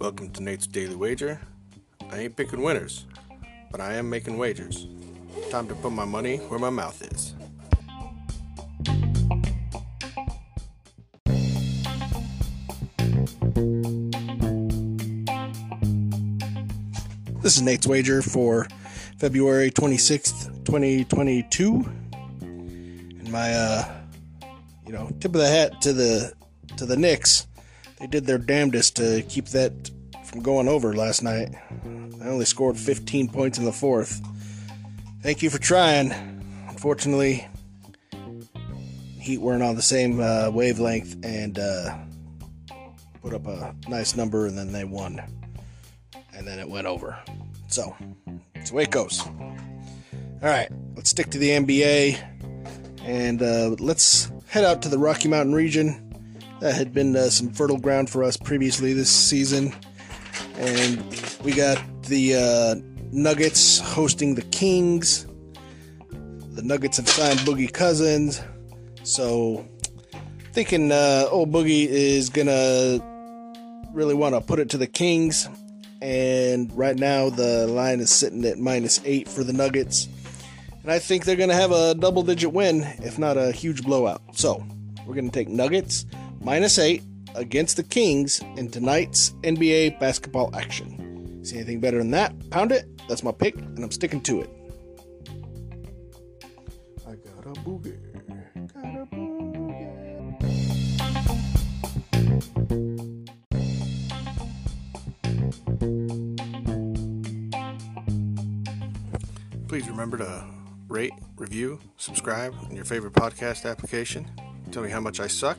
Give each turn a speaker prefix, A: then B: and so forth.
A: Welcome to Nate's Daily Wager. I ain't picking winners, but I am making wagers. Time to put my money where my mouth is. This is Nate's Wager for February 26th, 2022. And my uh you know, tip of the hat to the to the Knicks. They did their damnedest to keep that from going over last night. They only scored 15 points in the fourth. Thank you for trying. Unfortunately, Heat weren't on the same uh, wavelength and uh, put up a nice number, and then they won. And then it went over. So, it's the way it goes. All right, let's stick to the NBA and uh, let's head out to the Rocky Mountain region. That had been uh, some fertile ground for us previously this season. And we got the uh, Nuggets hosting the Kings. The Nuggets have signed Boogie Cousins. So, thinking uh, old Boogie is going to really want to put it to the Kings. And right now, the line is sitting at minus eight for the Nuggets. And I think they're going to have a double digit win, if not a huge blowout. So, we're going to take Nuggets minus eight against the Kings in tonight's NBA basketball action. See anything better than that? Pound it. That's my pick, and I'm sticking to it. I got a boogie. Got a boogie. Please remember to rate, review, subscribe in your favorite podcast application. Tell me how much I suck